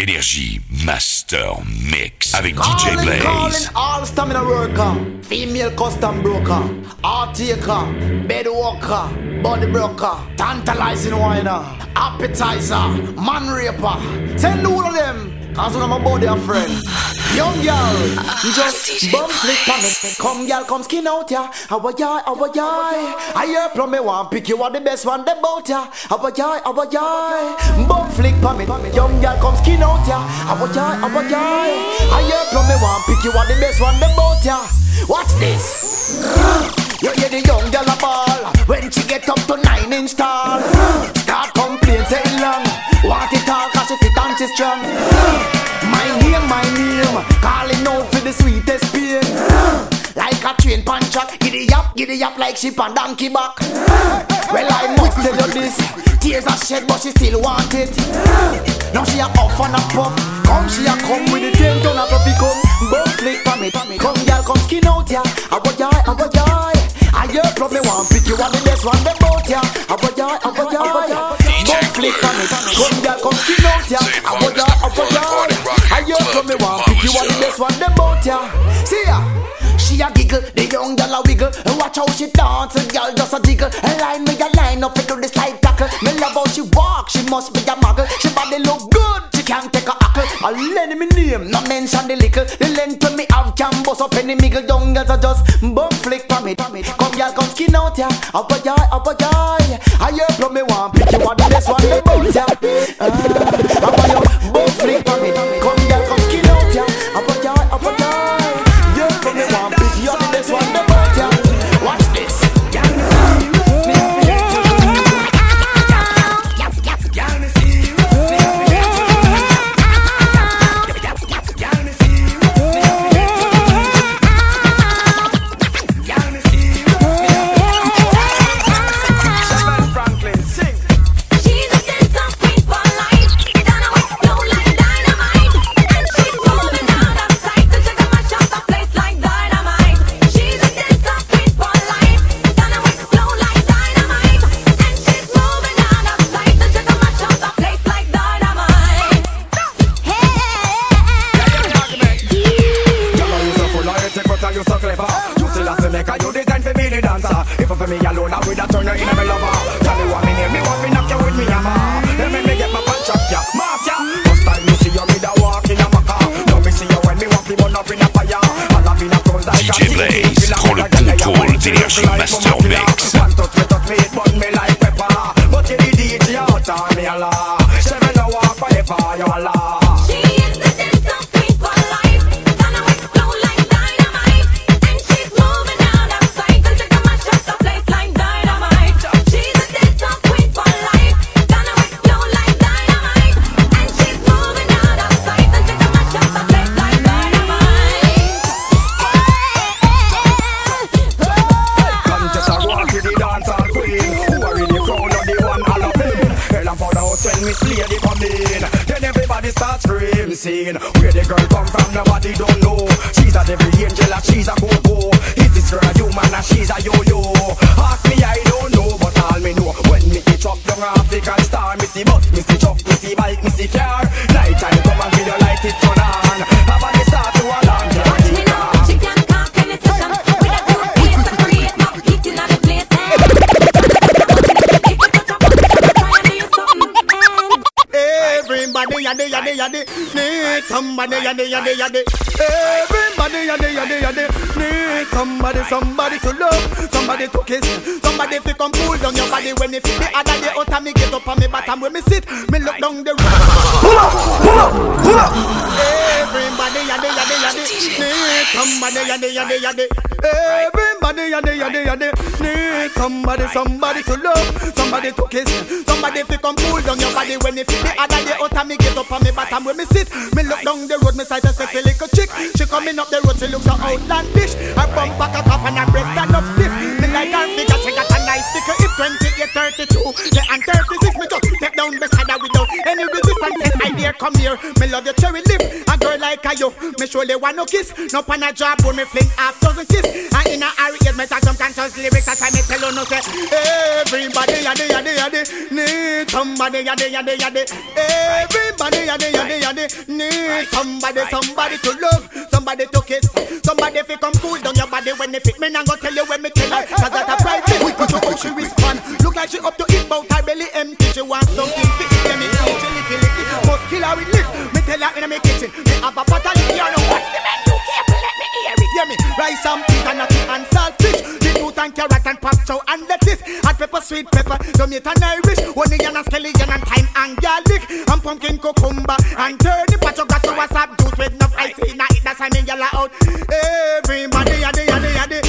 Énergie Master Mix avec DJ Blaze. Calling all stamina worker, female custom broker, art taker, bed walker, body broker, tantalizing whiner, appetizer, man raper. Send all of them. Cause when I'm a body a friend. Young girl Just bum flick on it. Come girl come skin out ya How a yai, how a yai I hear from me one pick you are the best one the bout ya How a yai, how a yai Bum flick on it. Young girl come skin out ya How a yai, how a yai I hear from me one pick you are the best one the bout ya Watch this You hear the young girl a ball. When she get up to nine inch tall Start complain say long. Want it all cause she fit and she strong. My name, my name. Calling out for the sweetest pain. Like a train pan track Giddy up, giddy up like sheep on donkey back Well I must tell you this. Tears are shed but she still want it. Now she a off and a puff. Come she a come with the ten ton of puffy come Bum flick for me Come girl come skin out ya I want ya, I want ya I hear from me one pick you are the best one them bout ya I want ya, I want ya Bum flick for me. Come girl come skin out ya I want ya, I want ya I hear from me one pick you are the best one them bout ya See ya. She a giggle, the young girl a wiggle. And watch how she dance, the girl just a jiggle. And line me a line up into the slide tackle. Me love how she walk, she must be a muggle. She body look good, can't take a hackle I'll lend me name, not mention the lickle The length when me have can bust up any miggle. Young girls are just bum flick from it Come girl, come skin out ya Up a guy, up a guy I hear from me one. Pick you are the best one the bout ya uh, I want you bum flick from it Yadi yadi yadi need somebody yadi yadi yadi. Everybody yadi yadi yadi need somebody somebody to love, somebody to kiss, somebody to come pull down your body when you feel the other day. Out me get up on me bottom when me sit, me look down the road. Pull up, pull up, pull up. Everybody yadi yadi yadi need somebody yadi yadi yadi. Everybody yadi yadi yadi need somebody somebody to love, somebody to kiss, somebody to come pull down your body when you feel the other day. Out me get up on me bottom when me sit, me look down the road, me sight a sexy little chick. She coming up the road, she looks so outlandish. Her bum back a cough and her breast stand up stiff. Me like her figure, she got nice sticker. If 28, 32, yeah, and 36, me just step down beside her without any resistance. And I dare come here. Me love your cherry lip, a girl like a you. Me surely want no kiss, no pan a job, when me fling half dozen kiss. And in a hurry, yes, me talk some conscious lyrics. That's why me tell you no say, everybody day a day need somebody day a day. Everybody day a day need somebody, somebody to love, somebody to kiss, somebody fi come cool down your body when they fit. Me nah go tell you when me tell her, 'cause that a private. How she respond. Look like she up to it, bout her belly empty. She want something fit. Yeah, me eat she licky licky. Must kill her with lip. Me tell her in my kitchen. Me have a pot of liquor. Now what's the menu? Careful, let me hear it. Yeah, me rice and peas and nutty and saltfish. The fruit and carrot and pop chow and lettuce. Hot pepper, sweet pepper, tomato and Irish. Onion and scallion and thyme and garlic. And pumpkin cucumber and turnip. What you got to what's up? Juice with enough ice in it. That's why me yell out. Everybody a day a day a day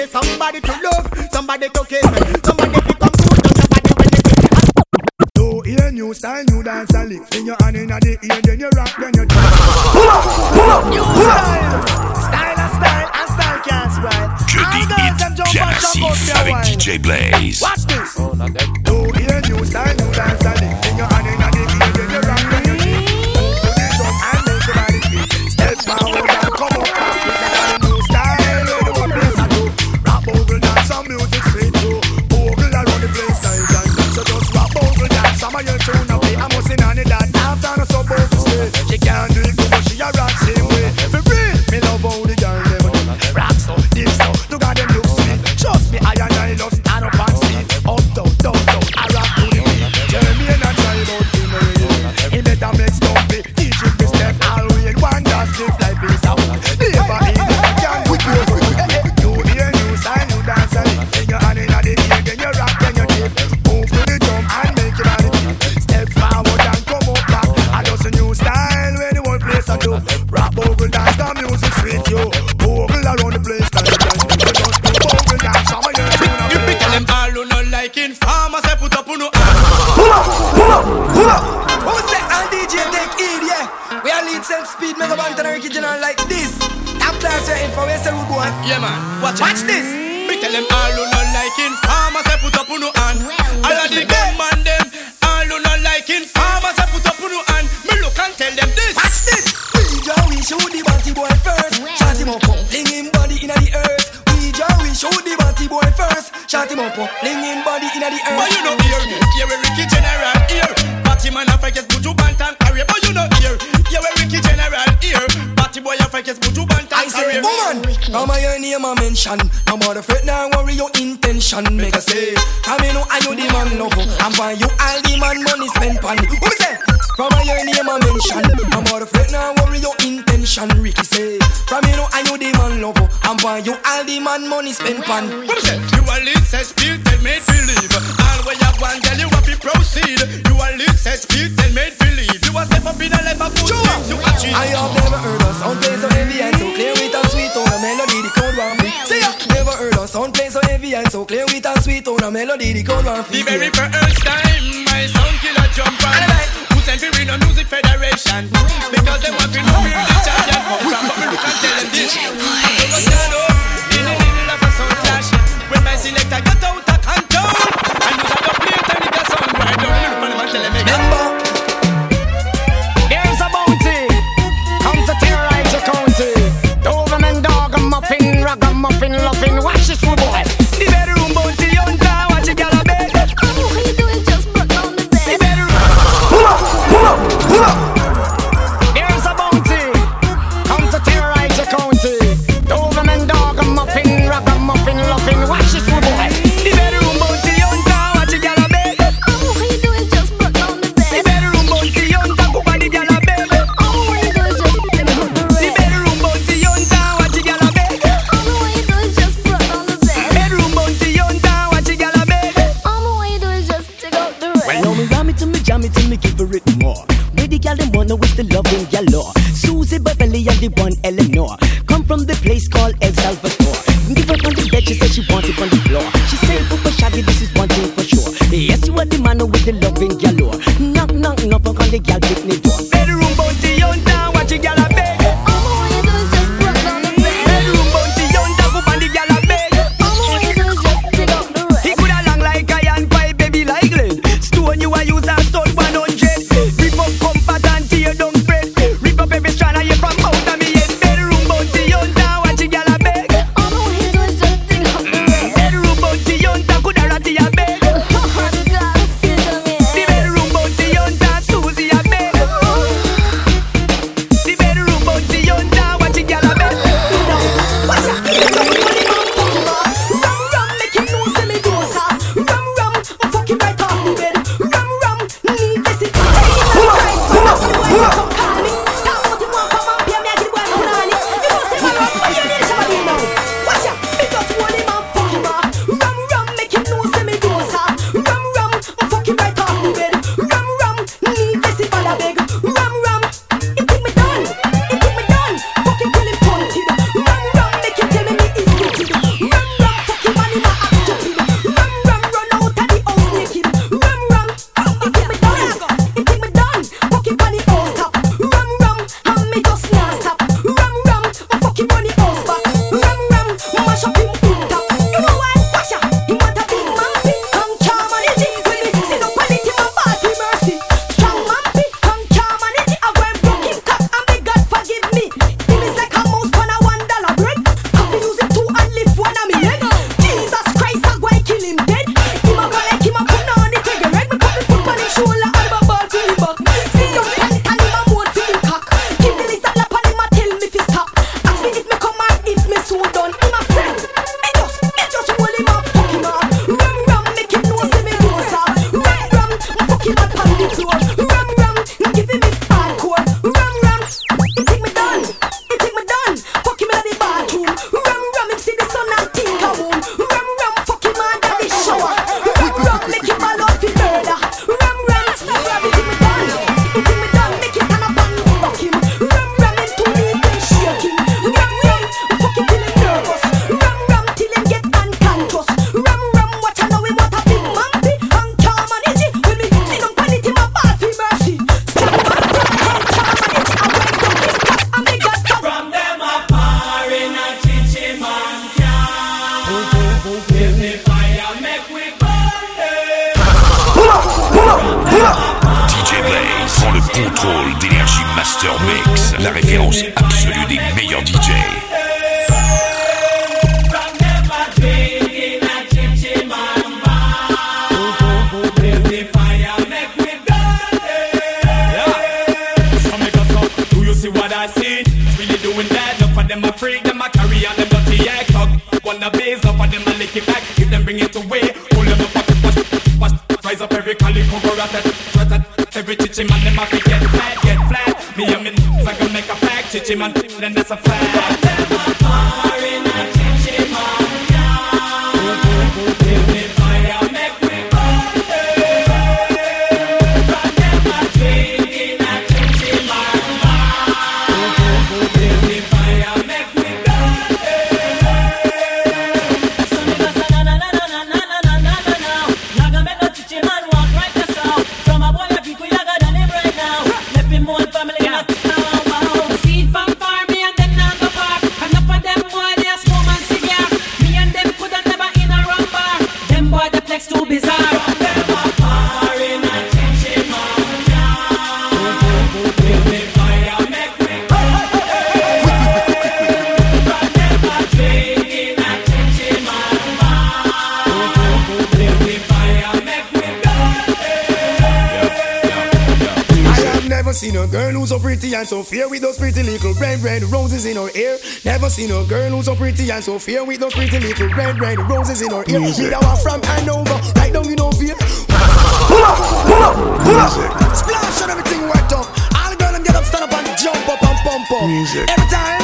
need somebody somebody to love, somebody to kiss, somebody to come cool down your body when you kiss. So hear new style, new dance and lift in your hand in the ear, then you rock, then you New style, style and style and style can't spoil. Que All des girls them hits jump bien up, jump up massifs their avec. DJ Blaze. Watch this. So hear new style, new dance and lift mention. No more fret, now worry your intention. Ricky say, from you know I you the man no go. I'm for you all the man money spent pan. What me say? You a lead says speak, then made believe. All where you want, tell you what to proceed. You a lead says speak, then made believe. You a step up in a life of good things you achieve. I have never heard a sound play so heavy and so clear with a sweet tone, a melody the crowd want me. Say ya, never heard a sound play so heavy and so clear with a sweet tone, a melody the crowd want The very first time my sound killer jump on. Sent me Reno Music Federation? Because they want to know where the from. But me look and tell them this. In the middle of a sound clash. When my selector got out of control. And the loving galore. A pack, chichi man, never seen a girl who's so pretty and so fair with those pretty little red, red roses in her hair. Never seen a girl who's so pretty and so fair with those pretty little red, red roses in her hair. Me that one from Hanover, right down you know fear. Splash and everything wet up. All the girl them get up, stand up and jump up and pump up. Every time,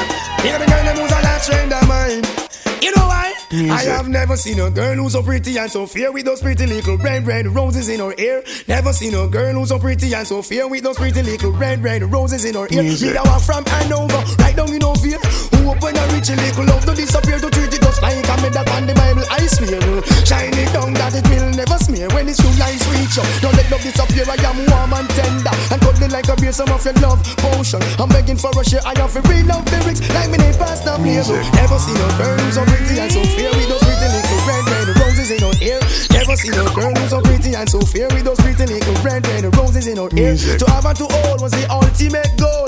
why? I have never seen a girl who's so pretty and so fair with those pretty little red, red roses in her hair. Never seen a girl who's so pretty and so fair with those pretty little red, red roses in her hair. Me that one from Hanover, right down in you know fear. Who open a little love to disappear to treat it just like a medal on the Bible. I swear, shine it down that it will never smear when it's true lines reach up. Don't let love disappear. I am warm and tender and cuddling like a beer. Some of your love potion. I'm begging for a share. I have to real love lyrics like me name past them label. Never seen a girl who's so pretty and so fair with those pretty little red, red roses in her hair. Never seen a girl who's so pretty and so fair with those pretty little red, red roses in her hair. To have her to hold was the ultimate goal.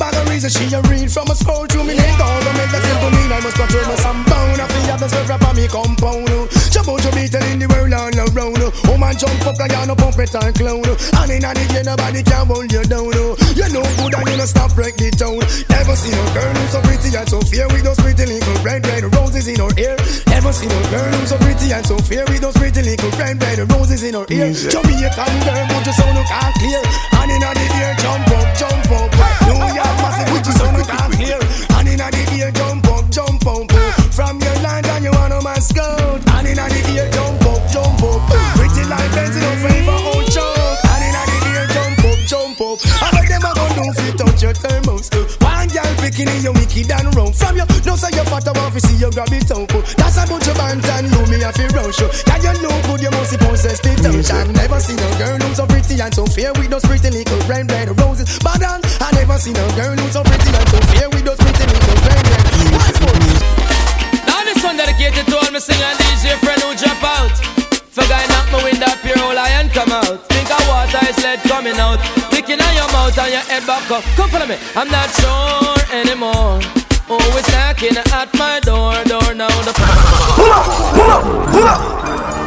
Bag of reason she a read from a scroll through me name down to make that simple mean I must control my sound. I feel the spread up on me compound. Jump out your beat in the world all around. Oh man jump up and you no pump it and clown. And in a day nobody can hold you down. You know good and you no stop break the town. Never seen a girl who's so pretty and so fair with those pretty little red red roses in her hair. Never seen a girl who's so pretty and so fair with those pretty little red red roses in her ear. Jamaican girl, put your sound look all clear. And in a the ear jump up, jump up. York massive, put your sound clear. And in a the ear jump up, jump up. From your land and you want to mascot. And in a the ear jump up, jump up. Pretty like Benz, no favor, oh, old chunk. And in the ear jump up, jump up. And what them a gon' do you touch your thermos? One girl picking in your wicked and wrong. From you, no say your fat, I want to see you grab it up. That's a bunch of bantan, you me a fi rush you. Yeah, you look good, you must be possessed the touch. I've never seen a girl who's so pretty and so fair with those pretty little red, red roses. But I never seen a girl who's so pretty and so fair with those pretty little red, red. What's more? Now this one dedicated to all my singer DJ friend who drop out. For guy knock my window up your whole lion come out. Think of water is lead coming out. Licking on your mouth and your head back up. Come follow me. I'm not sure anymore. Oh, it's knocking at my door, door now. The Pull up, pull up, pull up.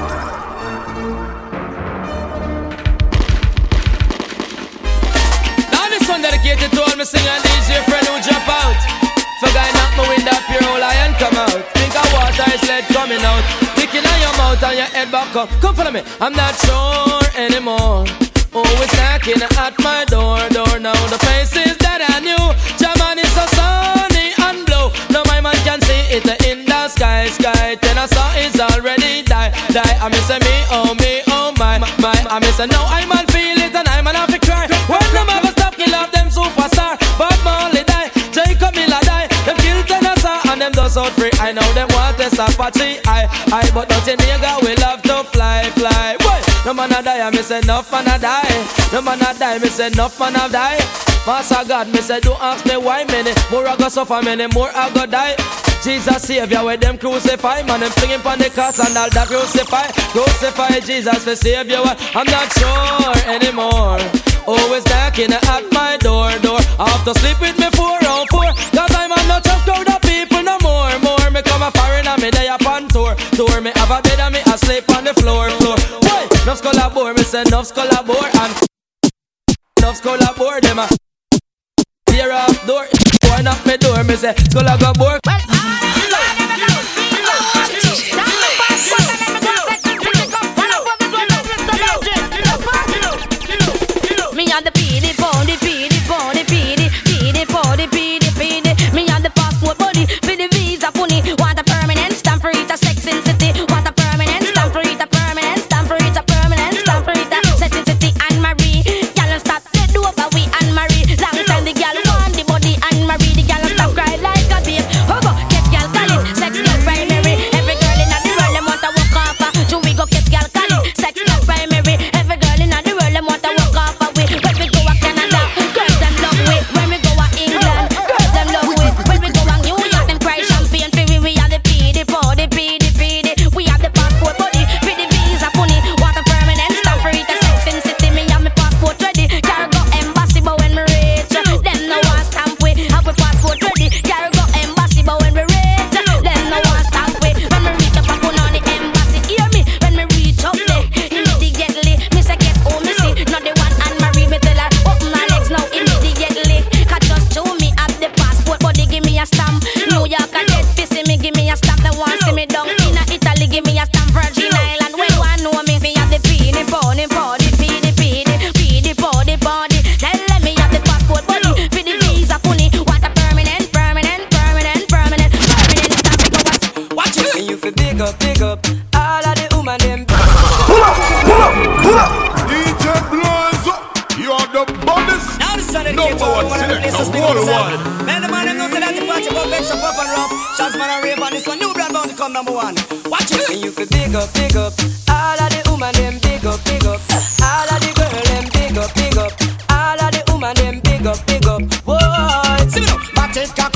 One dedicated to all my singer DJ friend who drop out. For guy knock my window up your whole lion come out. Think of water is lead coming out. Licking on your mouth and your head back up. Come follow me. I'm not sure anymore. It's knocking at my door, door now. The faces that I knew. German is so sunny and blue. No, my man can see it in the sky, sky. Then I saw it's already die, die. I miss me, oh me, oh my, my. I miss now I man superstar, Bob Marley die, Jacob Miller die. Them kill Tennessee and them does out free. I know them want this Apache, I, I. But nothing nigga we love to fly, fly. Boy, no man a die, I miss enough man a die. No man a die, miss enough man a die. Master God, me say, don't ask me why many more I go suffer, many more I go die. Jesus Savior, where them crucify, man, them flinging on the cross and all that crucify, crucify Jesus for Savior. I'm not sure anymore. Always knocking at my door, door. After sleep with me four on four. Cause I'm not no trust crowd of people no more, more. Me come a foreigner, me day upon tour. Tour me have a bed and me a sleep on the floor, floor. Boy, nuff's collabore, me say nuff's collabore. And nuff's collabore, them a tear up door. One up me door, me say, skull go bore. Well, I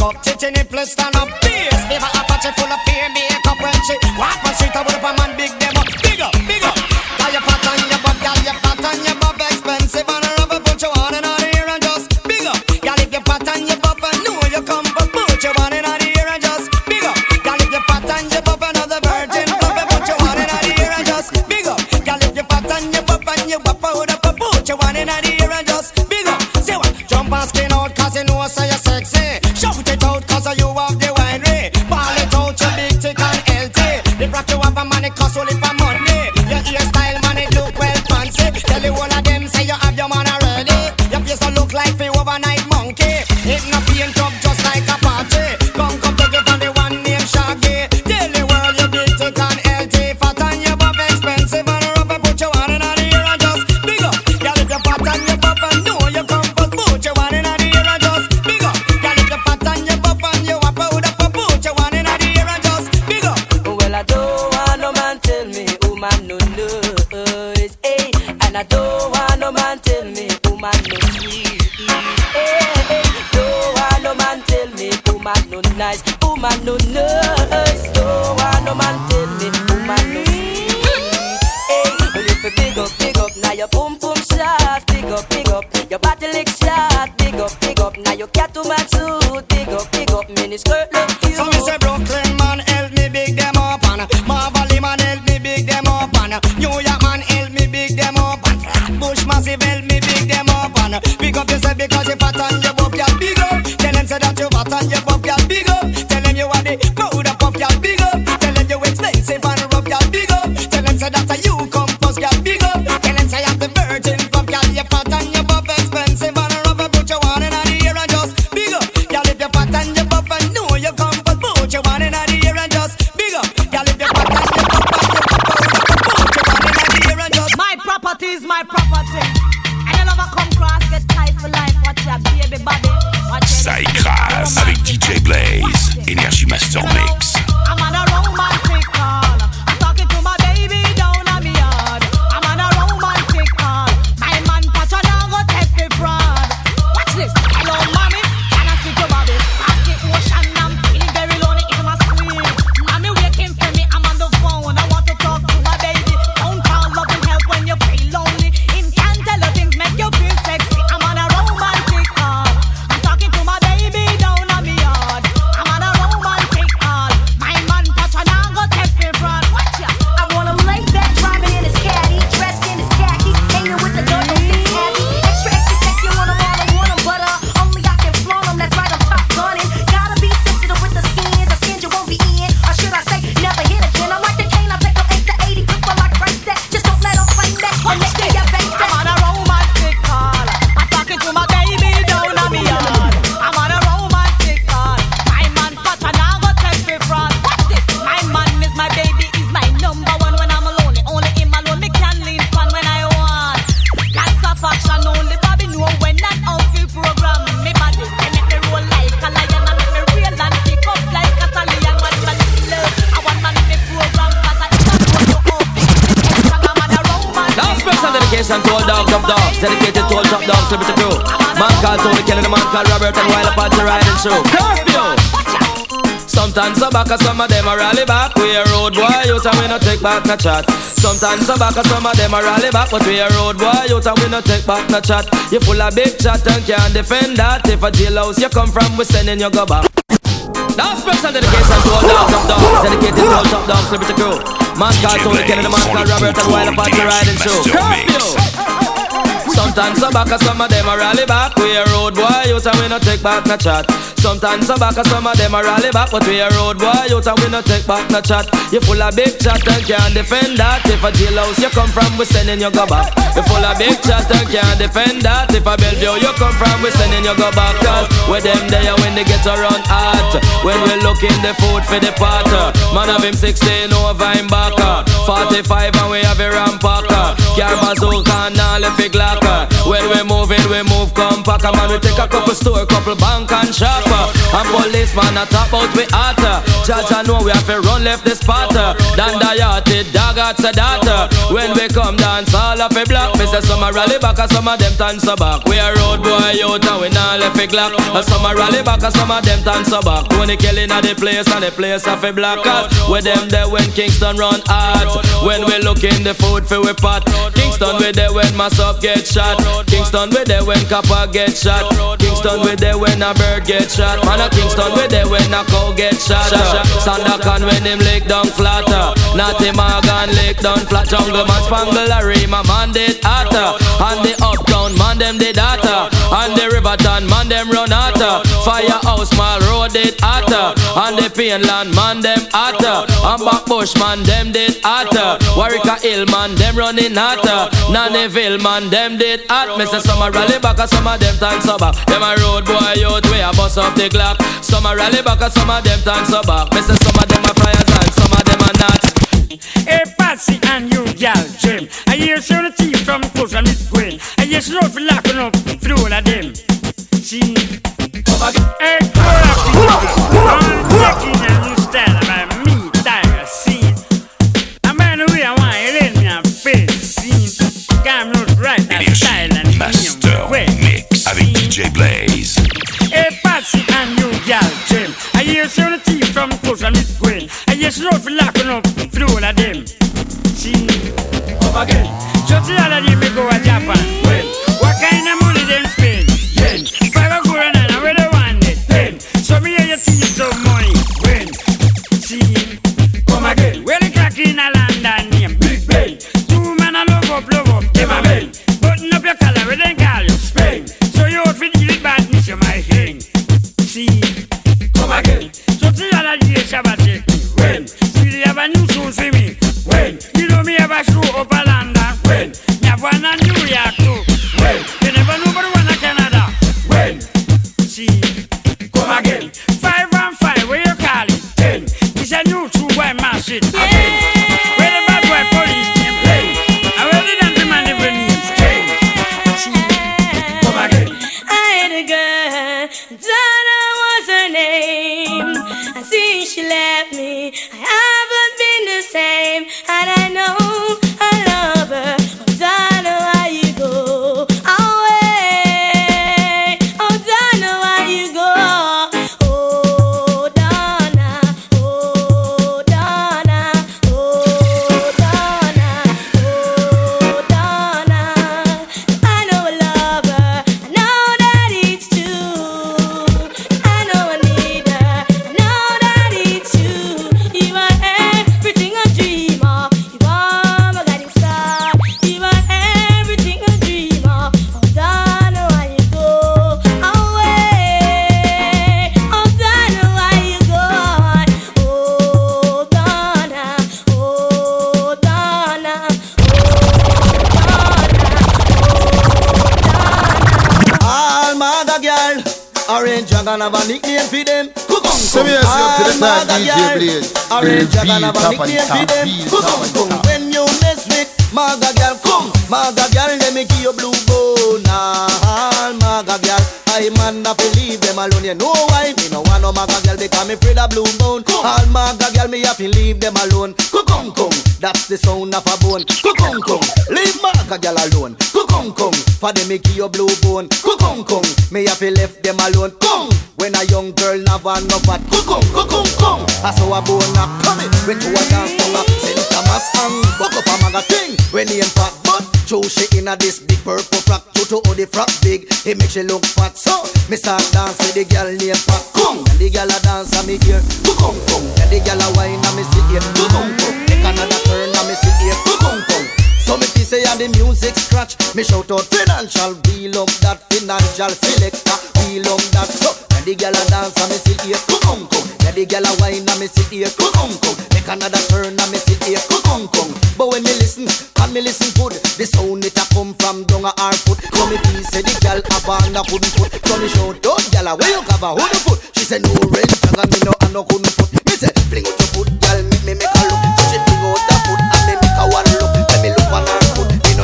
up, titting it, plus stand up. Back no chat. Sometimes I back, and some of them a rally back, but we a road boy, you and we no take back no chat. You full of big chat and can't defend that. If a jailhouse you come from, we sending you go back. Now special dedication to all dogs of dogs, dedicated to all top dogs, liberty crew. Man called Tony the man called Robert, and while the riding show. Curfew! Sometimes I back, and some of them a rally back. We a road boy, you and we no take back no chat. Sometimes I back, some of them a rally back, but we a road boy, you and we no take back no chat. You full of big chat and can't defend that. If a jailhouse you come from, we sending you go back. You full of big chat and can't defend that. If a Bellevue you come from, we sending you go back. Cause with them there when they get around hot. When we looking the food for the pot. Man have him 16 over him back. 45 and we have a rampacker. Car bazooka and all the big. When we move moving, we move compact. A man we take a couple store, couple bank and shop. And policeman a top out we hotter. Judge I know we have to run left the spot. Dan Dayati, dog at Sadata. When we come dance all up a block. Say some a rally back and some of them dance back. We a road boy out and we not left a glock. And some a rally back and some of them dance back. Tony Kelly at the place and the place of a black cat. With them there when Kingston run hard. When we look in the food for we pot. Kingston we there when mass up get shot. Kingston we there when copper get shot. Kingston we there when a bird get shot. Man a Kingston we there when a cow get shot. Sandakan when him lick down flatter. Natty Morgan lick down flat. Jungle man spangle a my man did hotter. And the uptown man them did hotter. And the Riverton man them run hotter. Firehouse mall road did hotter. And the Painland man them hotter. And Backbush man them did hotter. Warwick Hill man them running hotter. Nannyville man them did hot. Some a rally back and some of them time so back. Them a road boy out way a bust up the clock. Some a rally back and some of them time so back. Some of them a flyers and some of them are not. Hey, Patsy and you, gal, Jim. I hear you the teeth from close and it's Gwen. I hear you for locking up through all of them. See? Hey, I'm taking a new style by me, Tiger, see? I'm by the way I want you let me a face, see? I'm not right, that style and Master way. Mix avec DJ Blaze. Hey, Patsy and you, gal, Jim. I hear you the Locking up through all of them. See? Come again. Just the other ask you to the All time, maga DJ girl, Blaze. Orange Bill dragon a nickname for them. Top. When you mess with maga girl, come, maga girl, let me give you blue bone. All maga girl, I man not believe them alone. You know why? Me no want no maga girl because me afraid of blue moon. All maga girl me have to leave them alone. Kung kung, that's the sound of a bone. Kung kung, leave maga girl alone. Kung kung, for them me give you blue bone. Kung kung, me have to left them alone. Kung, when a young girl never no fat. Kung I saw a bone a coming. When to a dance to a St. Thomas and buck up a maga thing. When he fat but True she inna this big purple frock True to how the frock big It make she look fat So me start dance with the girl named Fat Kung And the girl a dance and me hear Kung kung And the girl a wine and me see here Kung kung Take another turn and me see here Kung kung so me feel say and the music scratch. Me shout out financial Wheel up that financial selector Wheel up that so. And the girl a dance and me see here Kung kung And the girl a wine and me see here Kung kung Make another turn and me see here Kung kung But when me listen and me listen good The sound it a come from down a her foot. So me feel say the girl have on a couldn't put So me shout out girl where you cover who the foot? She say no rent cause me no I no couldn't put Me say fling out your foot girl make me make a look. So she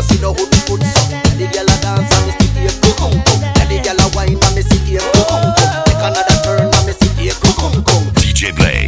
see no hood the girl dance me the and me sit Make another turn me sit DJ Blaze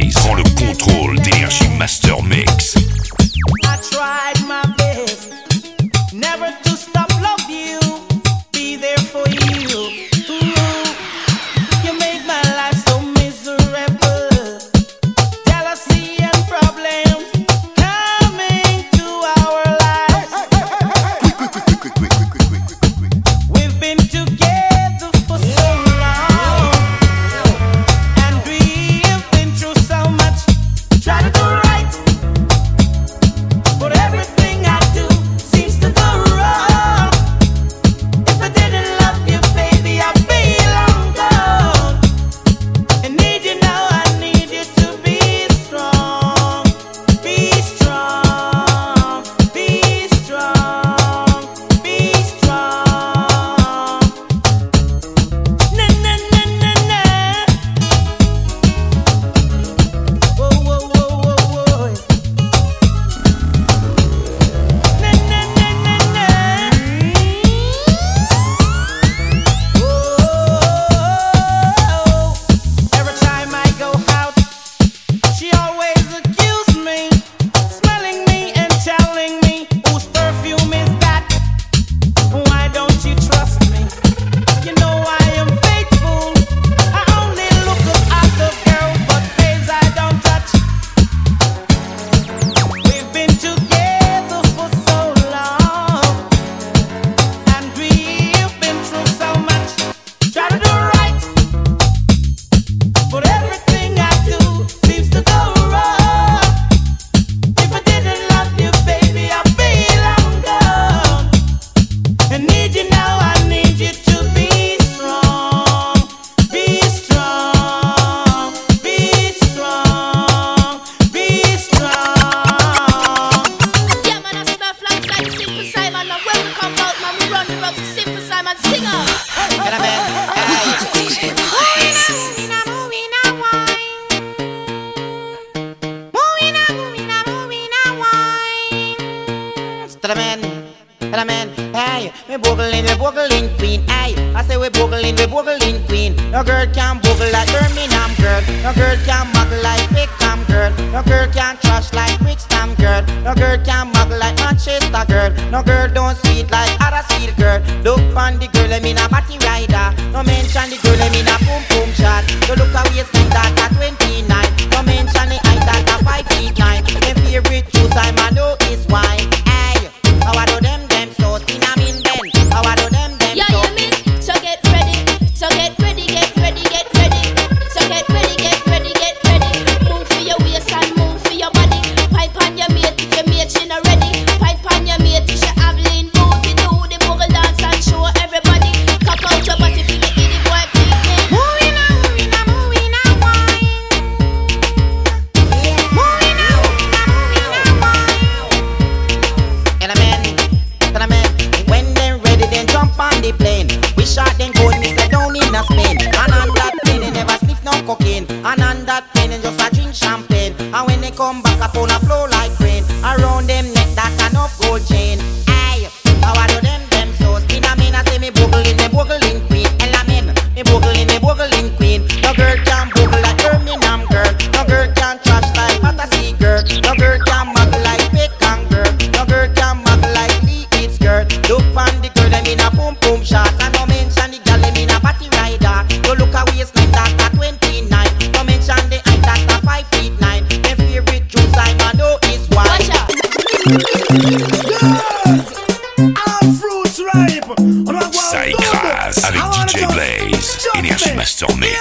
désormais.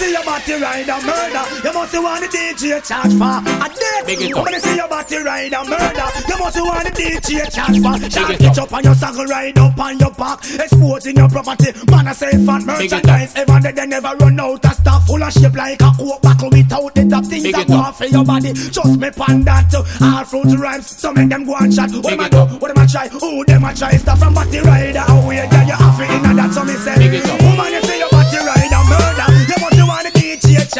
It up. Can you see your body ride a murder? You must want the DJ charge for a death. Big it up. When you see your body ride a murder, you must want the DJ charge for. Charge it up on your saddle, ride up on your back, exposing your property. Man, I say fat Big it up. merchandise. Ever they, they never run out of stuff. Full of shape like a coke buckle without the top things that go on for your body. Just me pan that. All fruit rhymes, so make them go and chat. What Big them a it do? What them a try? Who them a try? Stuff from body rider. Oh yeah, yeah, you have it in that. So me say, woman,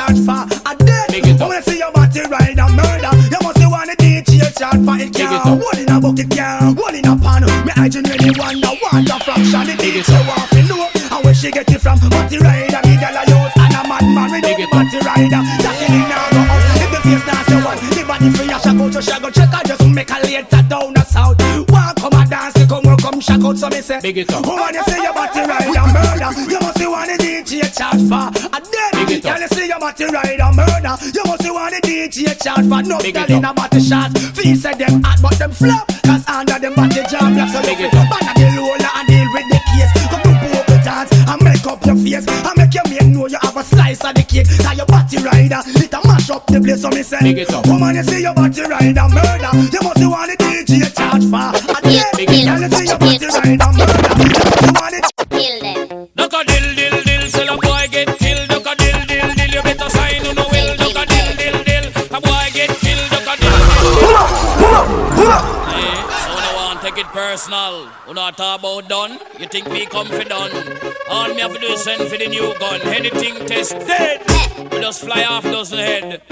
charge for a dead. Big it up. Woman, you see your body rider murder. You must want the DJ charge for it. It one in a bucket, can't one in a pan. Me I genuinely wonder what the fraction the it DJ want to know. And where she get it from? Body rider, me gyal a use and a madman with Big no it up. body rider. Jackie in now go up. If the face now say one, the body free a you shag out. Check out just make a later down the south. One come a dance, come work, come out. So me say, Big it up. Woman, you see your body rider murder. You must see one of the DJ charge for a dead. Big it up. Girl, you see your body rider murder. You must see one the DJ charge for no Big it girl in a body shots. Feel say them hot, but them flop. Cause under them body jam, like so Big you it up. Banna the roller and deal with the case. Come to poker dance and make up your face. And make your man know you have a slice of the cake. Now your body rider, it a mash up the place. So me say, Big it up. woman, you see your body rider murder. You must see one the DJ charge for a dead. Big it Girl, up. you see your body rider murder. You must see one the take it personal. You not talk about done. You think me come for done? All me have to do is send for the new gun. Anything test dead. We just fly off dozen head.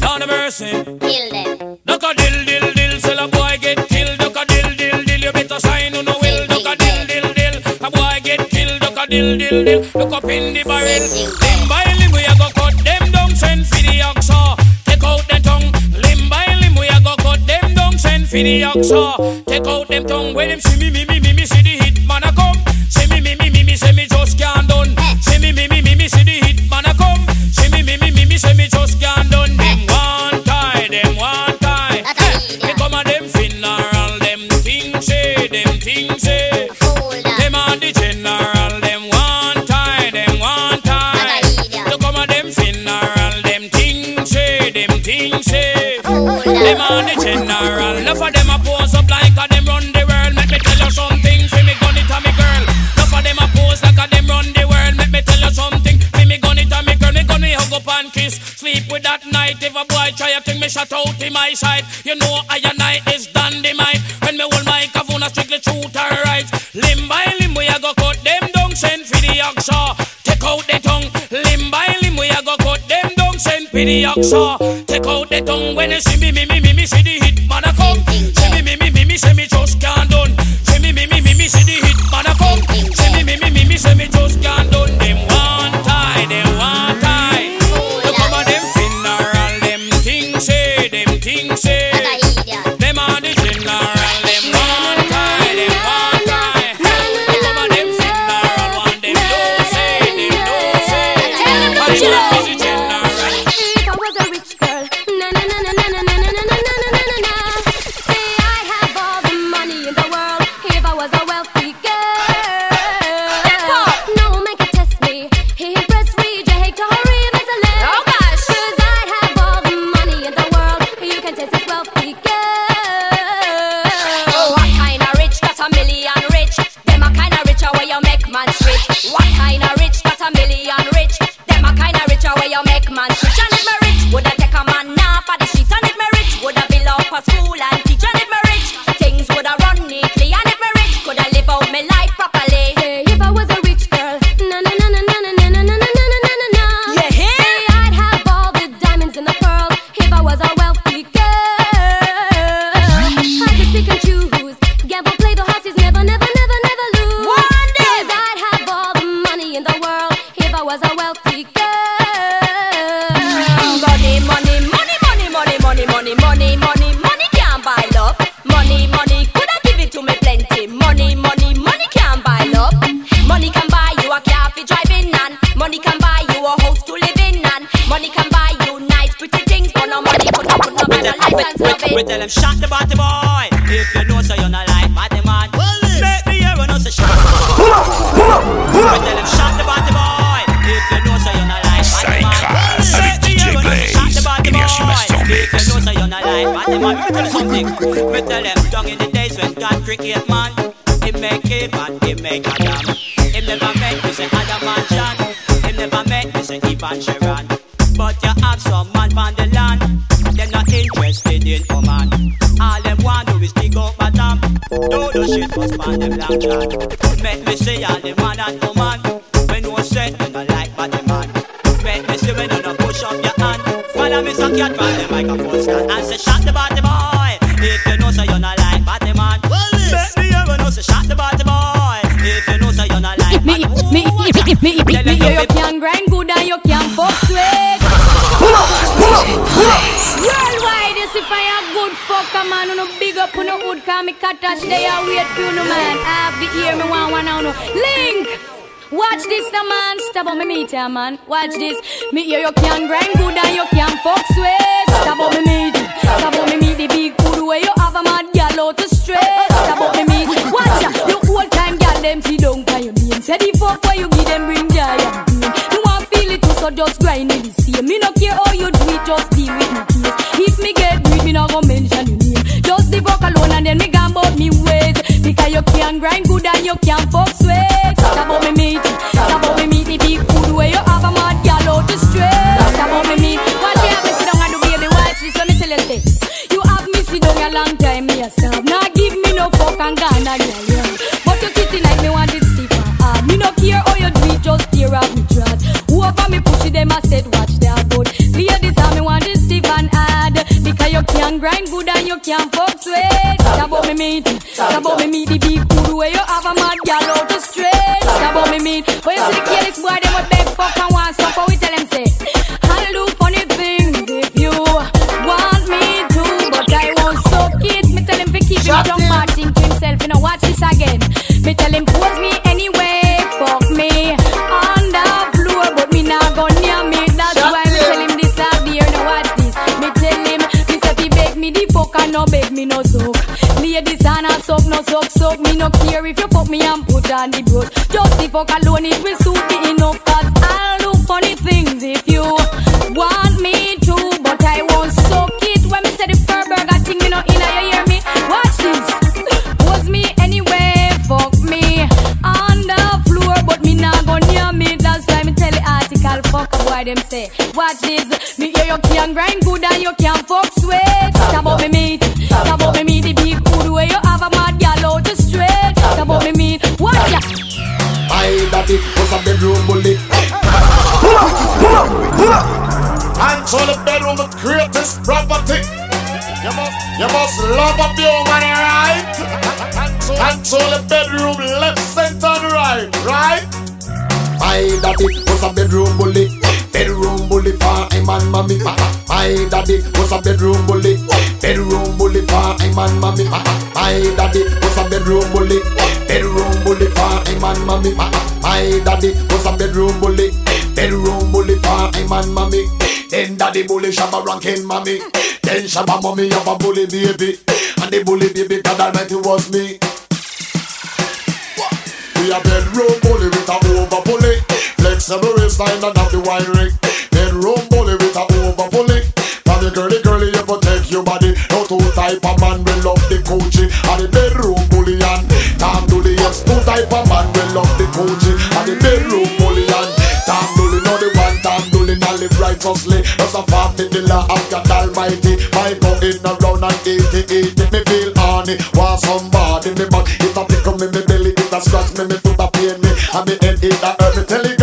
Down the mercy. Kill them. Duck a dill dill dill, sell a boy get killed. Duck a dill dill dill, you better sign on the will. Duck a dill dill dill, a boy get killed. Duck a dill dill dill, look up in the barrel. By limb we a go cut them down, send for the oxa. Send for the oxa. Take out them tongue. When them see me me me me me see the hit man a come. See me me me me me say me just can't done. See me me me me me see the hit man a come. See me me me me me say me just can't done. Them one tie, them one tie. They come a them funeral, them things say, them things say. Them a the general, enough of them a pose up like a them run the world. Let me tell you something, fi me gun it a me girl. Enough of them a pose like a them run the world. Let me tell you something, fi me gun it a me girl. Me gun me hug up and kiss, sleep with that night. If a boy try a thing, me shut out in my side. You know I and I is dynamite. When me hold my kavuna strictly truth or right. Limb by limb we a go cut them down, send for the oxa. Take out the for the oxa. Take out the tongue when you see me, me, me, me, me, see the hit man a come. See me, me, me, me, me, say me just can't done. See me, me, me, me, me, see the hit man a come. See me, me, me, me, me, say me just can't and say shot the body boy. If you know so you're not like body man. Me hear when you say shot the body boy. If you know so you're not like Me, me, me, me, me, me, me, you can grind good and you can fuck sweet. Worldwide, you see fire good fucker man, you no big up on no hood, cause me touch they are wait for you no man. I have the ear, me want one now no. Link! Watch this the man, stop on me meet ya man. Watch this, me hear you can grind good and you can fuck sweet. Stop on me meet, stop on me meet the big good way you have a mad gal out to straight. Stop on me meet, watch ya, you whole time gal them see down by your name. Say the fuck why you give them bring joy. You want feel it too, so just grind it the same. Me no care how you do it, just deal with me case. If me get weak, me no go mention your name. Just the fuck alone and then me about me ways. Because you can grind good and you can fuck sweet. Grind good and you can fuck sweet. Stop on me meet, stop on me meet the big food where you have a mad gal out to straight. On me meet, but you see the careless boy, Me no care if you fuck me and put on the brush. Just the fuck alone, it will suit must love up your woman, right? So the bedroom left, center, right, right? My daddy was a bedroom bully. Bedroom bully for him and mommy. My daddy was a bedroom bully. Bedroom bully for him and mommy. My daddy was a bedroom bully. Bedroom bully for him and mommy. My daddy was a bedroom bully. Bedroom bully for him and mommy. Then daddy bully shabba ranking mommy. Then shabba mommy have a bully baby. And the bully baby God Almighty was me. We a bedroom bully with a over bully. Flexible waistline and have the wine ring. Bedroom bully with a over bully. From the girly girly you protect your body. No two type of man will love the coochie. And the bedroom bully and Tom Dooley. Yes, two type of man will love the coochie. And the righteously. Just a the law of God Almighty. My go in around and 88 me feel horny. Want somebody me back. It a tickle me me belly. It a scratch me me foot a pain me. And me head it a hurt me. Tell the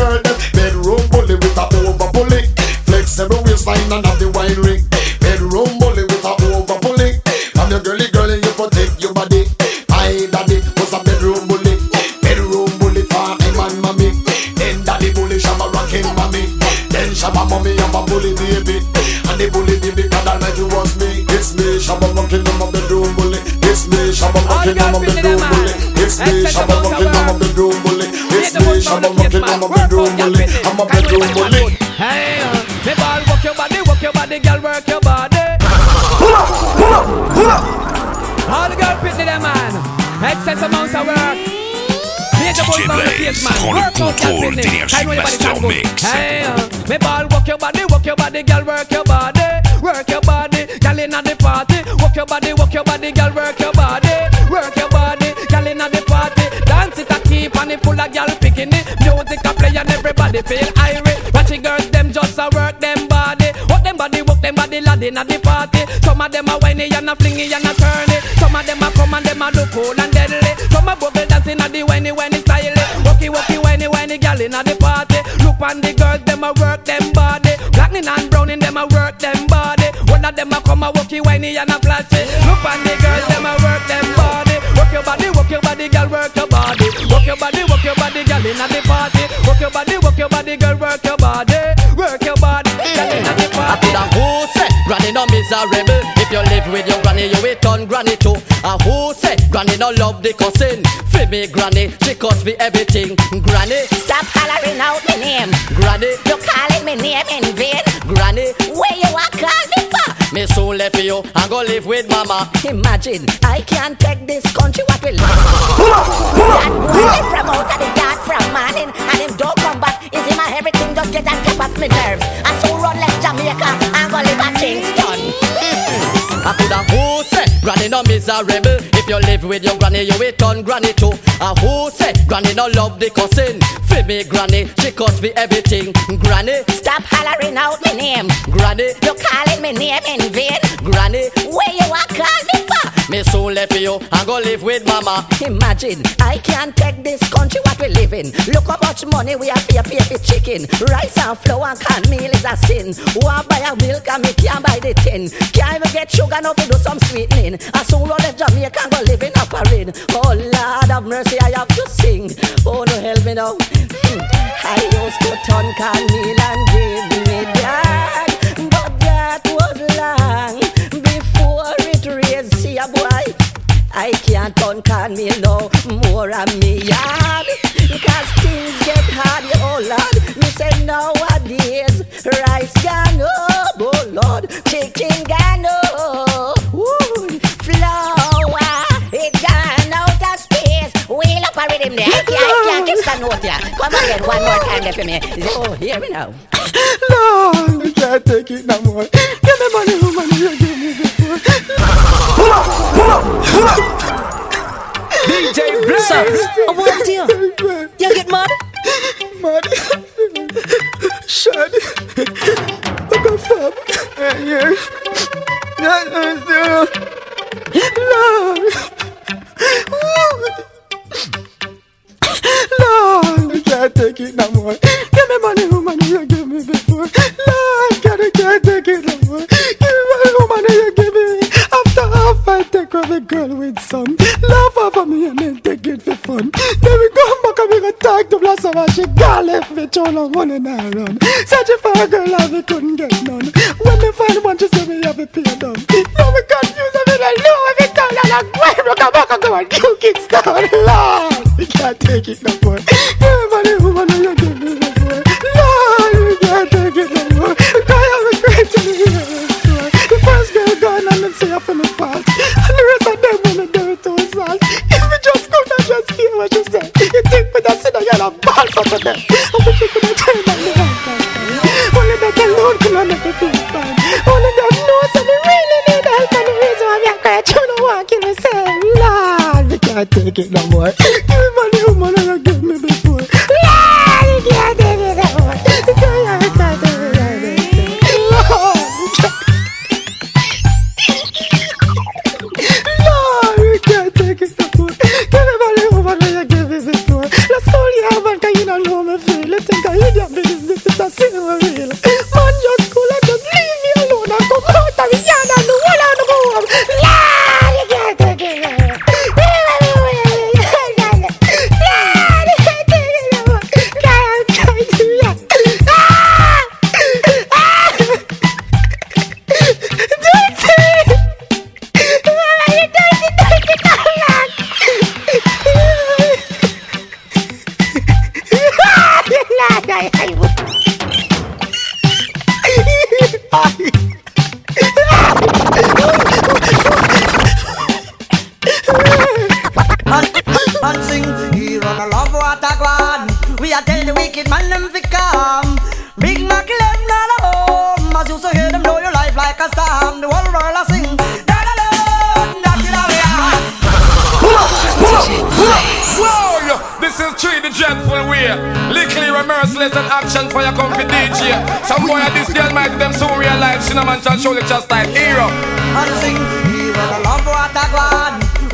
Shabba mommy, I'm a bully baby. And the bully baby, God almighty wants me. It's me, Shabba walking on my bedroom bully. It's me, Shabba walking on my bedroom bully. It's me, Shabba walking on my bedroom bully. It's me, Shabba walking on my bedroom bully. I'm a bedroom bully Hey, me ball, work your body, work your body, girl, work your body. Pull up, pull up, pull up. All the girl pity them man. Excess amount of work. DJ Blaze prend le contrôle d'Energy Master Mix. Hey, uh me ball, work your body, work your body, girl, work your body, work your body, girl inna the party, work your body, work your body, girl, work your body, work your body, girl inna the party, dance it a keep and it full of girl picking it, music a play and everybody feel irate. Watch the girls them just a work them body, work them body, work them body, lad inna the party. Some of them a whiny and a flingy and a turny, some of them a come and them a look cool and deadly, some a bubble dancing at the whiny whiny style. Walkie walkie whiny whiny gal inna the party. Look on the girls, them a work them body. Blacking and browning, them a work them body. One of them a come a walkie whiny and a flashy. Look on the girls, them a work them body. Work your body, work your body, girl, work your body. Work your body, work your body, girl inna the party. Work your body, work your body, girl, work your body. Work your body, girl inna the party. could have who say Granny no miserable If granny you will turn granny too And who say Granny no love the cousin For me granny she cost me everything Granny Stop hollering out my name. Granny You calling me name in vain. Granny Where you are call me for? Me soon left you and go live with mama Imagine, I can't take this country what we live. that boy from out of the dark from morning and him don't come back. Is him a everything just get on top of me nerves. I so run left Jamaica who say Granny no miserable If you live with your granny you will turn granny too And who say Granny no love the cousin For me granny she cost me everything Granny Stop hollering out my name. Granny You calling me name in vain. Granny Where you are call me? Me soon left you and go live with mama Imagine, I can't take this country what we live in. Look how much money we have pay pay for chicken. Rice and flour and canned meal is a sin. Want buy a milk and me can't buy the tin. Can't even get sugar now to do some sweetening. And soon roll the Jamaica and go live in a foreign. Oh Lord have mercy, I have to sing. Oh no help me now. Hmm. I used to turn canned meal and give me that, but that was long it raised. See a boy. I can't turn me no more on me yard Because things get hard, yeah, oh Lord. Me say nowadays Rice gone up, oh Lord. Chicken gone up. Flour It gone out of space. Wheel up a rhythm there. I can't, I can't keep stand note here Come again, one more time there for me. Oh, hear me now. Lord, we can't take it no more. Give me money, woman, DJ Blaze. I want you. You get mad? Mad. Shad. Look at Fab. Yeah. Yeah, Lord. Lord, we can't take it no more. Give me money, woman, you give me before. Lord, God, I can't take it no more. Girl with some. Laugh over me and then take it for fun. Then we come back and we go talk to Blossom and she got left me too long running and run. Searching for a girl and we couldn't get none. When me find one, she say me have a pay down. Now we confused and we don't know every time that I'm going to come back and go and kill kids down. Lord, we can't take it no more. Can't take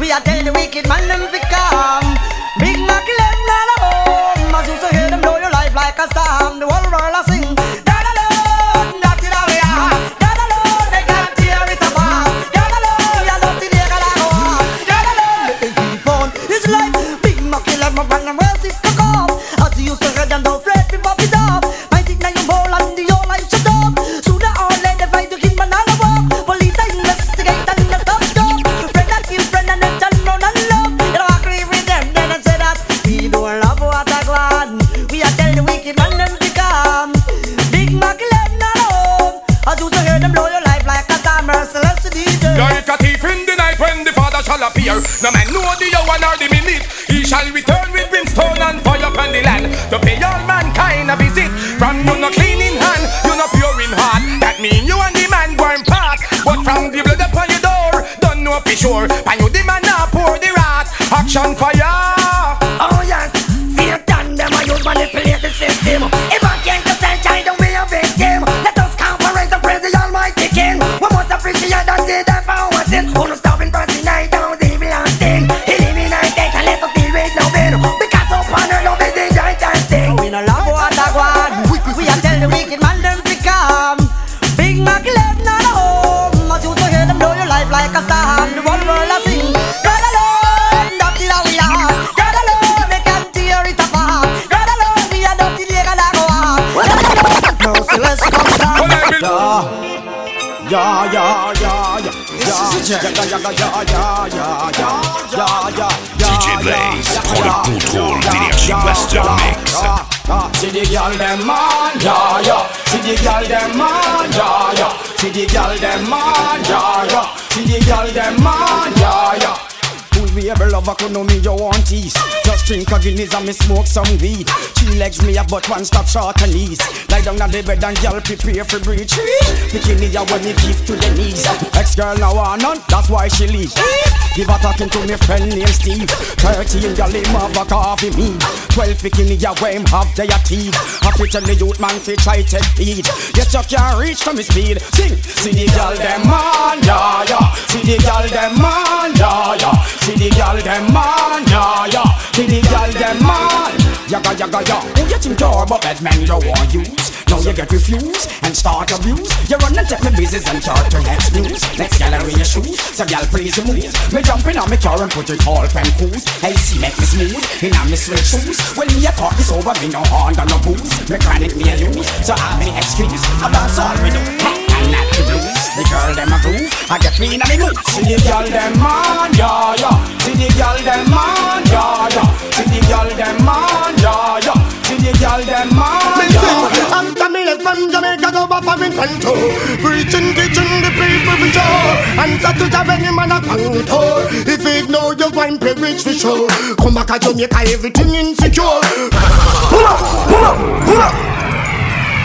We are tell the wicked man them to come. Big Mac gyal dem man yeah yeah. See the gyal dem man yeah yeah. See the gyal dem man yeah yeah. See the gyal dem man yeah able lover could know me you want tease. Just drink a Guinness and me smoke some weed. Three legs me have but one stop short and knees. Lie down on the bed and girl prepare for breach Bikini ya when me give to the knees. Ex girl now want none, that's why she leave. Give a talking to me friend named Steve. Thirteen girl him have a coffee me Twelve bikini ya when him have their teeth. Have to tell the youth man fi try take heed. Yes you can't reach to me speed. Sing, see the girl them man, yeah yeah. See the girl them man, yeah yeah. See the girl them man, yeah yeah. See the girl them man. Yaga yaga ya Who you think you're but bad man you want use. Now you get refused and start abuse. You run and take me business and chart to next news. Next gallery your shoes So gal please move Me jump in on me car and put it all pen cruise Hey see make me smooth In on me sweat shoes. When me a talk this over me no hand and no booze. Mechanic me a use So I me excuse. I dance all we do And not the blues The girl them a groove. I get me in a me mood. See the girl them man yeah yeah. See the girl them man yeah yeah. See the girl them man yeah yeah. See the girl them man Me sing After me left from Jamaica go back from Toronto Preaching, teaching the people for sure Answer to the any man a contour If you know you wine pay rich for sure Come back to Jamaica everything insecure. Pull up, pull up, pull up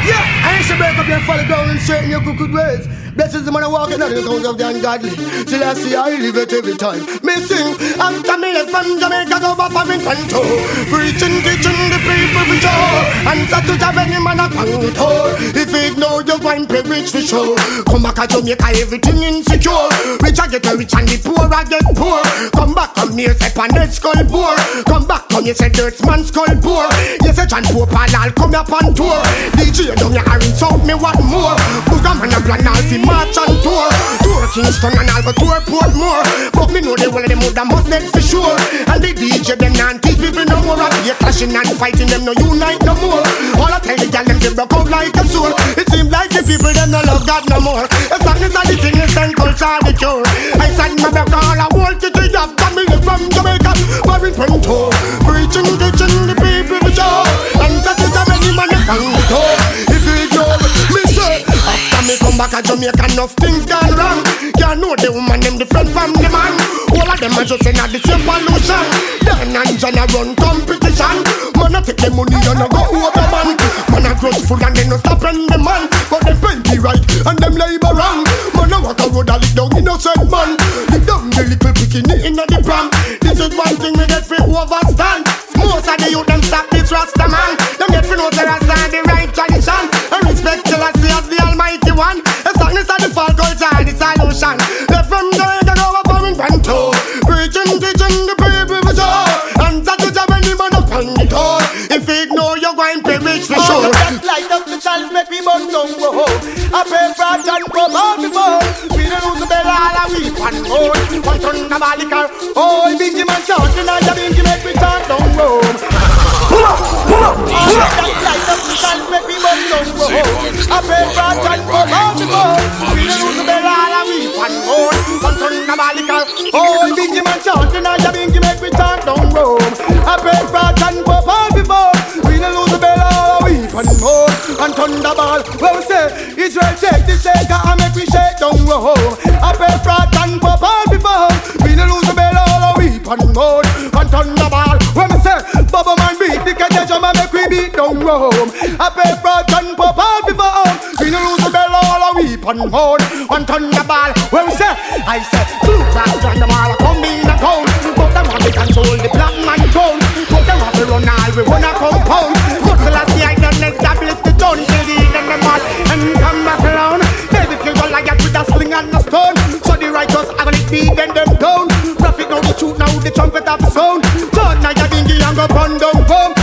yeah, I ain't say break up your follow down and straighten your crooked ways. Blessings the man I walk in on the house of the ungodly. Till I see I live it every time. Me sing after me left from Jamaica back from Toronto. Preaching, teaching the people for sure. Answer to the any man a contour. If you ignore your wine, rich for sure. Come back to Jamaica, everything insecure. Rich I get rich and the poor I get poor. Come back, come here, say pan head skull poor. Come back, come here, say dirt man skull poor. Yes, a John Pope and I'll come up on tour. DJ down your rinse out me what more. Booga man a plan all fi march and tour. Tour Kingston and go tour Portmore. But me know the whole of them would have must dead for sure. And the DJ them not teach people no more. And they clashing and fighting them no unite no more. All I tell the them they broke out like a sword. It seems like the people them no love God no more. As long as the thing is then culture the cure. I said my back all I want to do have family from Jamaica. Married Pronto. Preaching, teaching the people for sure. And that is a many man a contour. If you ignore me, After me come back to Jamaica, enough things gone wrong. Can't know the woman, them different from the man. All of them are just in the same pollution. Dan and John a run competition. Man a take the money and a go over man Man a grudgeful and they no stop on the man But them plenty right and them labor wrong. Man a walk a road a lick down innocent man. Lick down the little bikini in the pram. This is one thing we get free overstand. Most of the youth them stop this Rasta man. Them get to know the One. The darkness of the fall culture and the solution. Left from there to go up and invent to. Preaching, teaching the people for sure. And that is when the man up on the door. If you ignore, you're going to perish for sure. Just light up the chalice, make me burn down go. I pay for a John from one turn car. Oh, Bingy man shout in all make me turn down road. Pull up, pull up, pull That light up the make me burn down road. I pray John for all the gold We the use the bell and we one more. One body car. Oh, Bingy man shout in all the Bingy make me turn down road. Thunderball, well we say Israel take the shaker and down row. I pay fraud and pop all before. We no lose the bell all a weep and more. And thunderball, where we say I say blue class and the mall come in a town. But them have to control the black man town. But them have to run all we wanna compound. Good till I see I done establish the done till the end of the month and come back around. David kill Goliath with a sling and a stone. So the righteous gonna beat them them down. Prophet now the truth now the trumpet of the sound. Turn now your dingy and go burn down home.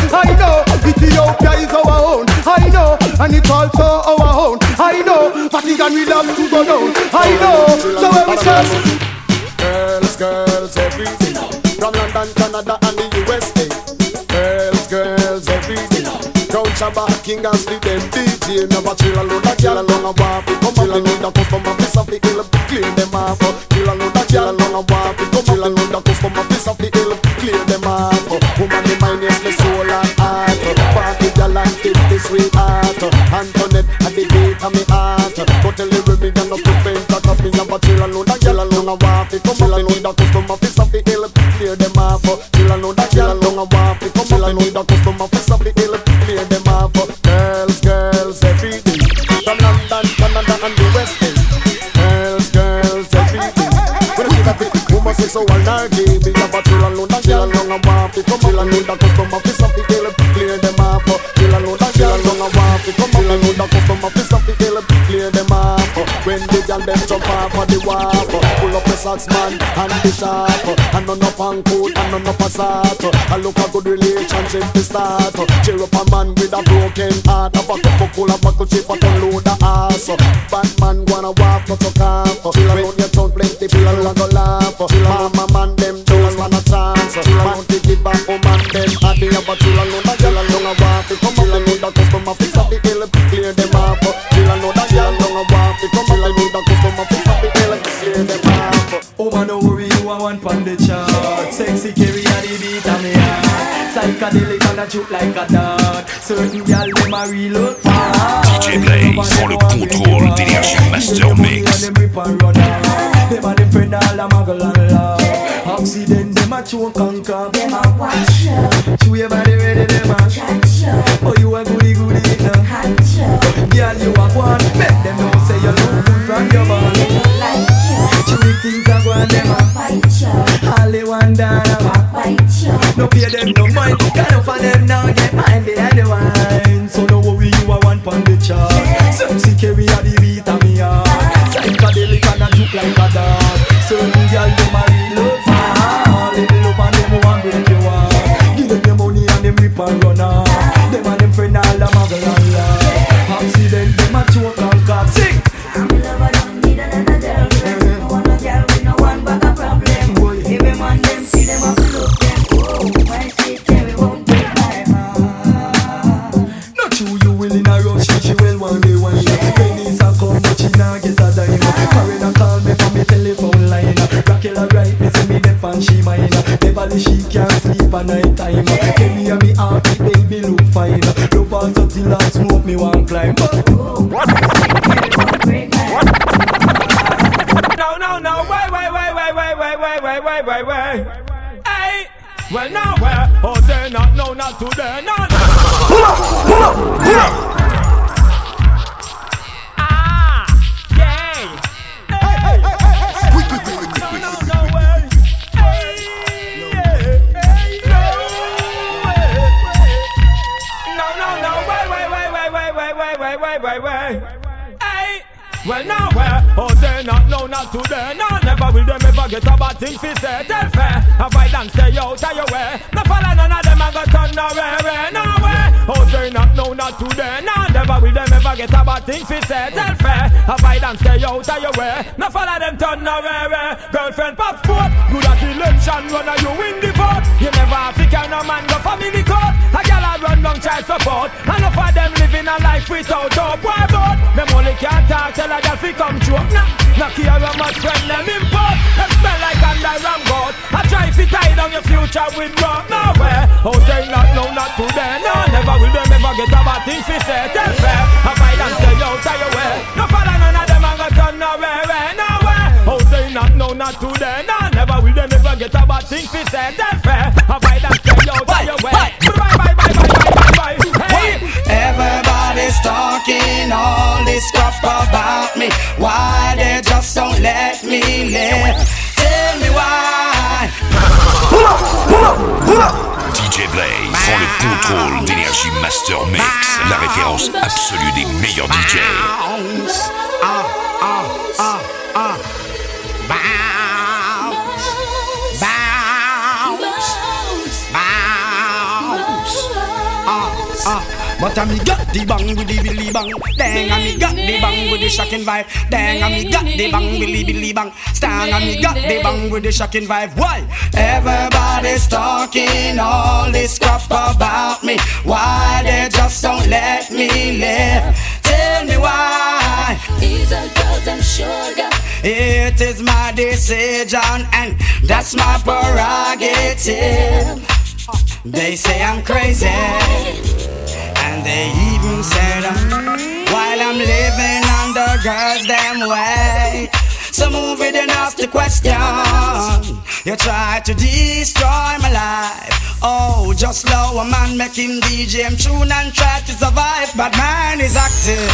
And it's also our own. I know Vatican we love to go down. I know so when we say. Girls, girls, everything. From London, Canada, and the USA. Girls, girls, everything. Count Shabba, King and Sleep, them DJ. Never chill alone, that chill along a waffle. Come on, need a customer, piece of the hill, clear them off. Still I know that customer fix up the hill, clear them off. Still I know that girl long a walk, come Still I know that customer fix up the hill, clear them off. Girls, girls every day, from London, Canada and the West End. Girls, girls every day. When I see that pretty woman, say so all night, baby. I but still I know that girl long a walk, come Still I know that customer fix up the hill, clear them off. Still I know that girl long a walk, come Still I know that customer fix up the hill, clear them off. When the girl them jump off of the wall pull up the socks man and the sharp, and none on coat and none up a. I look a good relationship to start. Cheer up a man with a broken heart, have a cup of buckle chip and load the ass. Bad man wanna walk not to calf. Chill around your jump like a dog. Certain wait, wait. Hey. Well, now where? Oh, say not, no, not today. No, never will them ever get a bad thing fi say. Tell fair, have I done stay out of your way? No follow none of them and go turn nowhere, nowhere. Eh, oh, say not, no, not today. No, never will them ever get a bad thing fi say. Tell fair, have I done stay out of your way? No follow them turn nowhere. Girlfriend pop sport, good at election, run you win the vote. You never have to carry no man go family court. A gal a run down child support. Enough of them living a life without hope. Why about? Them only can't talk tell a gal fi come true. Nah, nah care a much friend them import. Them smell like under ram goat. I try fi tie down your future with rock. Nowhere. Oh, say not, no, not today. No, never will them ever get a bad thing fi say. Tell fair. I fight and stay out of your way. No follow none of them and go turn nowhere, eh, nowhere. Oh, say not, no, not today. No, never will them ever get a bad thing fi say. Tell fair. I fight and stay out of your way. Bye, bye, bye, bye, bye, bye, bye. Hey. Everybody's talking all this crap about me. Why they just don't let me live? Tell me why. DJ Blaze prend le contrôle d'énergie Master Mix, la référence absolue des meilleurs DJ. Bounce, ah, ah, ah, ah. Bounce, But I me got the bang with the billy bang. Dang, I me got the bang with the shocking vibe. Dang, I me got the bang billy billy bang. Stang, I me got the bang with the shocking vibe. Why? Everybody's talking all this crap about me. Why they just don't let me live? Tell me why. These are girls and sugar. It is my decision and that's my prerogative. They say I'm crazy they even said uh, while I'm living under girls them way. So move it and ask the question. You try to destroy my life. Oh, just slow a man make him DJ him tune and try to survive, but mine is active.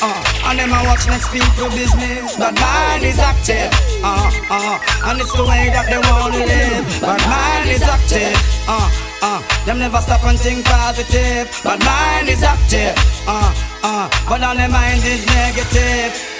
Uh, and them I watch next people business, but mine is active. Uh, uh, and it's the way that they wanna live, but mine is active. Uh, uh, them never stop and think positive, but mine is active. Uh, uh, but all their mind is negative.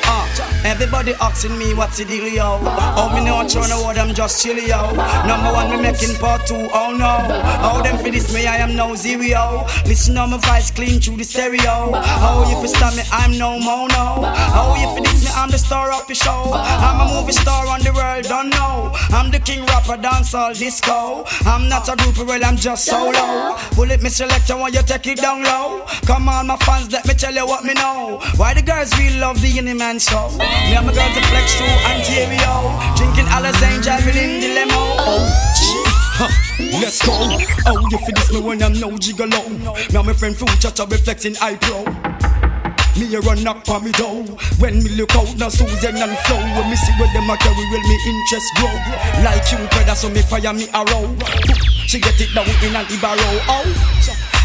Everybody asking me what's the deal, yo. Oh, me not trying to word, I'm just chill, yo. Number one, me making part two, oh no. Oh, them for this, me, I am no zero. Listen on my voice clean through the stereo. If you stop me, I'm no mono. If you this, me, I'm the star of the show. I'm a movie star on the world, don't know. I'm the king rapper, dance all disco. I'm not a group, well, I'm just solo. Bullet me selector, when you take it down low. Come on, my fans, let me tell you what me know. Why the girls really love the Any Man show? Me and my girls to flex to Ontario. Drinking Alizane, driving in the limo. Oh, let's go. Oh, you feel this me when I'm no gigolo. Now my friend food chat reflecting eye pro. Me a run up for me door. When me look out, now Susan and flow. When me see where them a carry, will me interest grow. Like you, brother, so me fire me arrow. She get it down in an barrow. Oh,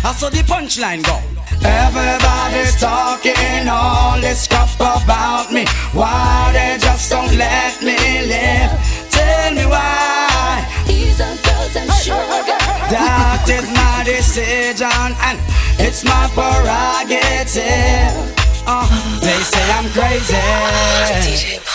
I saw the punchline go. Everybody's talking all this crap about me. Why they just don't let me live? Tell me why. These are girls and sugar. That is my decision and it's my prerogative. Uh, they say I'm crazy.